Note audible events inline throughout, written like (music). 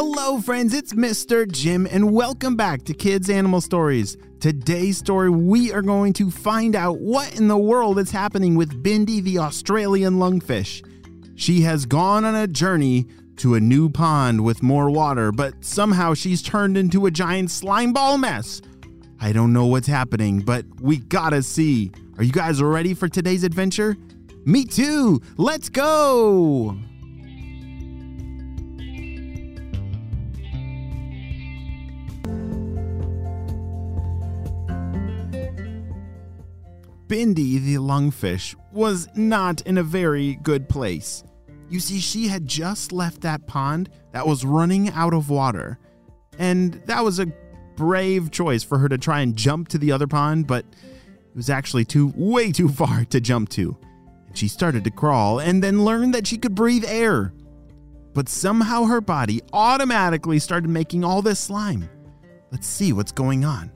Hello, friends, it's Mr. Jim, and welcome back to Kids Animal Stories. Today's story, we are going to find out what in the world is happening with Bindi the Australian lungfish. She has gone on a journey to a new pond with more water, but somehow she's turned into a giant slime ball mess. I don't know what's happening, but we gotta see. Are you guys ready for today's adventure? Me too! Let's go! Bindi the lungfish was not in a very good place. You see, she had just left that pond that was running out of water. And that was a brave choice for her to try and jump to the other pond, but it was actually too way too far to jump to. And she started to crawl and then learned that she could breathe air. But somehow her body automatically started making all this slime. Let's see what's going on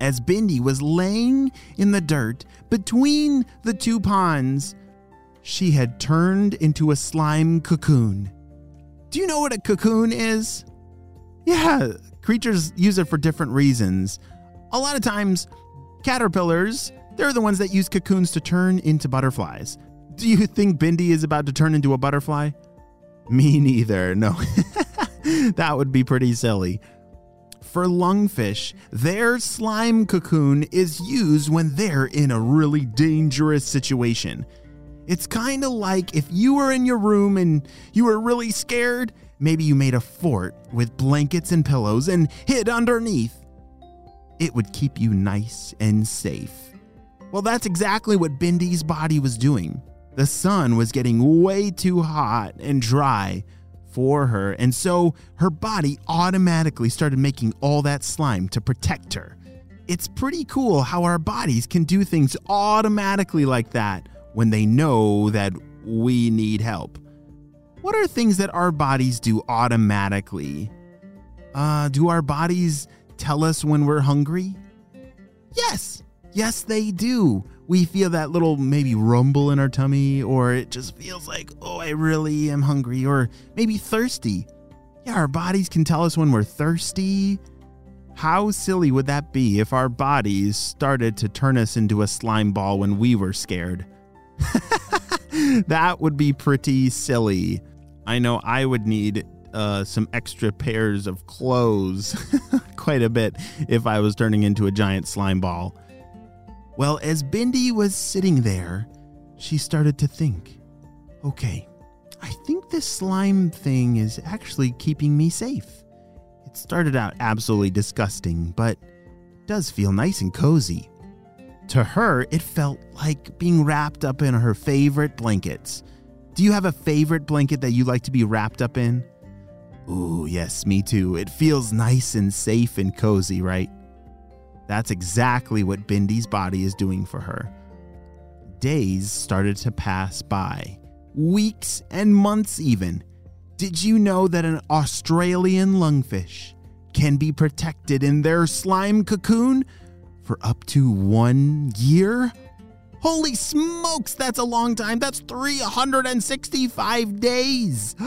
as Bindi was laying in the dirt between the two ponds, she had turned into a slime cocoon. Do you know what a cocoon is? Yeah, creatures use it for different reasons. A lot of times, caterpillars, they're the ones that use cocoons to turn into butterflies. Do you think Bindi is about to turn into a butterfly? Me neither, no. (laughs) that would be pretty silly for lungfish, their slime cocoon is used when they're in a really dangerous situation. It's kind of like if you were in your room and you were really scared, maybe you made a fort with blankets and pillows and hid underneath. It would keep you nice and safe. Well, that's exactly what Bindi's body was doing. The sun was getting way too hot and dry for her, and so her body automatically started making all that slime to protect her. It's pretty cool how our bodies can do things automatically like that when they know that we need help. What are things that our bodies do automatically? Uh, do our bodies tell us when we're hungry? Yes, yes, they do we feel that little maybe rumble in our tummy, or it just feels like, oh, I really am hungry, or maybe thirsty. Yeah, our bodies can tell us when we're thirsty. How silly would that be if our bodies started to turn us into a slime ball when we were scared? (laughs) that would be pretty silly. I know I would need uh, some extra pairs of clothes (laughs) quite a bit if I was turning into a giant slime ball. Well, as Bindi was sitting there, she started to think okay, I think this slime thing is actually keeping me safe. It started out absolutely disgusting, but does feel nice and cozy. To her, it felt like being wrapped up in her favorite blankets. Do you have a favorite blanket that you like to be wrapped up in? Ooh, yes, me too. It feels nice and safe and cozy, right? That's exactly what Bindi's body is doing for her. Days started to pass by, weeks and months even. Did you know that an Australian lungfish can be protected in their slime cocoon for up to one year? Holy smokes, that's a long time. That's 365 days. (gasps)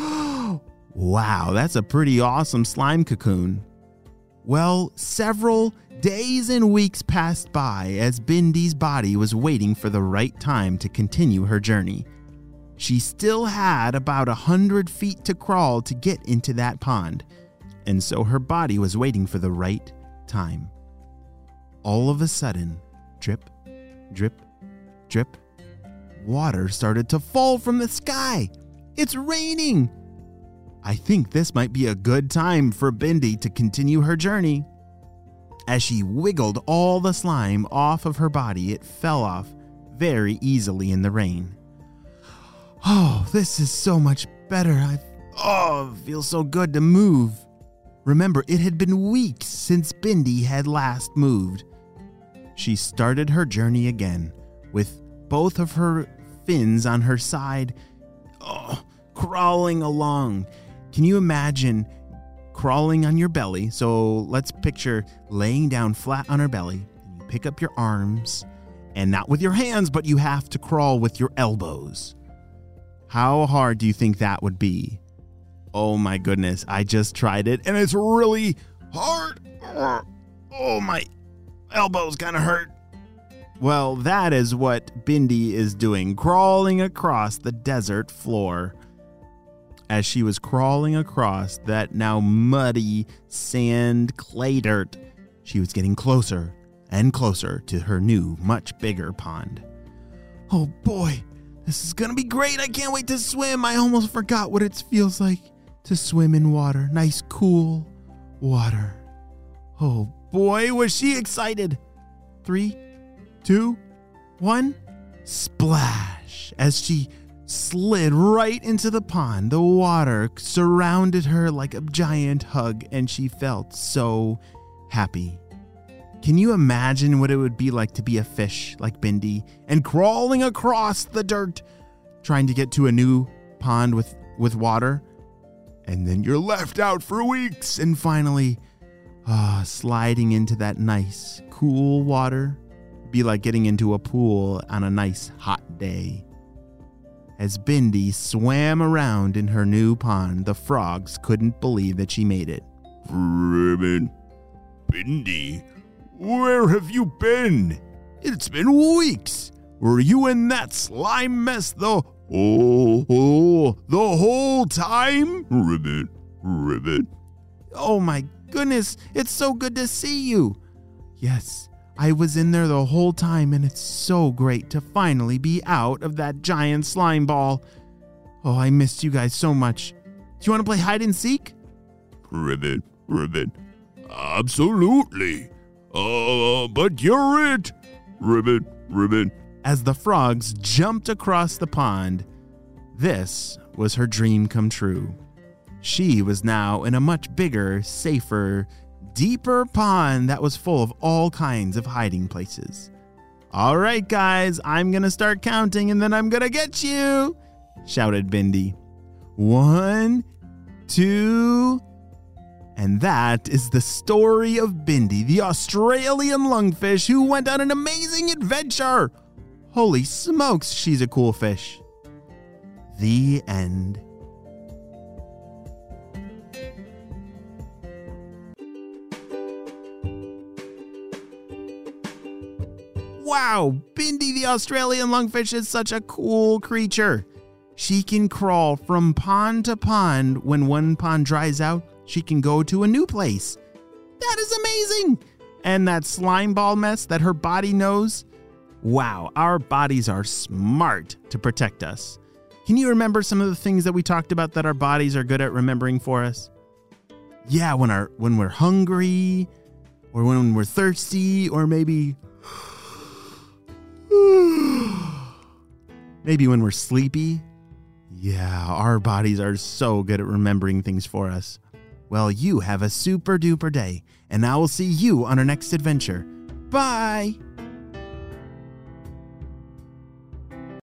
wow, that's a pretty awesome slime cocoon. Well, several Days and weeks passed by as Bindi's body was waiting for the right time to continue her journey. She still had about a hundred feet to crawl to get into that pond, and so her body was waiting for the right time. All of a sudden, drip, drip, drip, water started to fall from the sky. It's raining! I think this might be a good time for Bindi to continue her journey. As she wiggled all the slime off of her body, it fell off very easily in the rain. Oh, this is so much better. I oh, feels so good to move. Remember, it had been weeks since Bindi had last moved. She started her journey again with both of her fins on her side, oh, crawling along. Can you imagine crawling on your belly. So let's picture laying down flat on her belly. You pick up your arms, and not with your hands, but you have to crawl with your elbows. How hard do you think that would be? Oh my goodness, I just tried it and it's really hard. Oh, my elbows kind of hurt. Well, that is what Bindi is doing, crawling across the desert floor. As she was crawling across that now muddy sand clay dirt, she was getting closer and closer to her new, much bigger pond. Oh boy, this is gonna be great. I can't wait to swim. I almost forgot what it feels like to swim in water. Nice, cool water. Oh boy, was she excited. Three, two, one, splash! As she slid right into the pond, the water surrounded her like a giant hug, and she felt so happy. Can you imagine what it would be like to be a fish like Bindi and crawling across the dirt, trying to get to a new pond with, with water? And then you're left out for weeks, and finally, ah, sliding into that nice, cool water be like getting into a pool on a nice hot day. As Bindi swam around in her new pond, the frogs couldn't believe that she made it. Ribbon. Bindi, where have you been? It's been weeks. Were you in that slime mess the oh, oh the whole time? Ribbon, ribbon. Oh my goodness, it's so good to see you. Yes, I was in there the whole time, and it's so great to finally be out of that giant slime ball. Oh, I missed you guys so much. Do you want to play hide and seek? Ribbon, ribbon. Absolutely. Uh, but you're it. Ribbon, ribbon. As the frogs jumped across the pond, this was her dream come true. She was now in a much bigger, safer, deeper pond that was full of all kinds of hiding places. All right, guys, I'm to start counting and then I'm to get you, shouted Bindi. One, two, and that is the story of Bindi, the Australian lungfish who went on an amazing adventure. Holy smokes, she's a cool fish. The end. Wow, Bindi the Australian lungfish is such a cool creature. She can crawl from pond to pond. When one pond dries out, she can go to a new place. That is amazing! And that slime ball mess that her body knows. Wow, our bodies are smart to protect us. Can you remember some of the things that we talked about that our bodies are good at remembering for us? Yeah, when our when we're hungry, or when we're thirsty, or maybe (sighs) Maybe when we're sleepy. Yeah, our bodies are so good at remembering things for us. Well, you have a super duper day, and I will see you on our next adventure. Bye!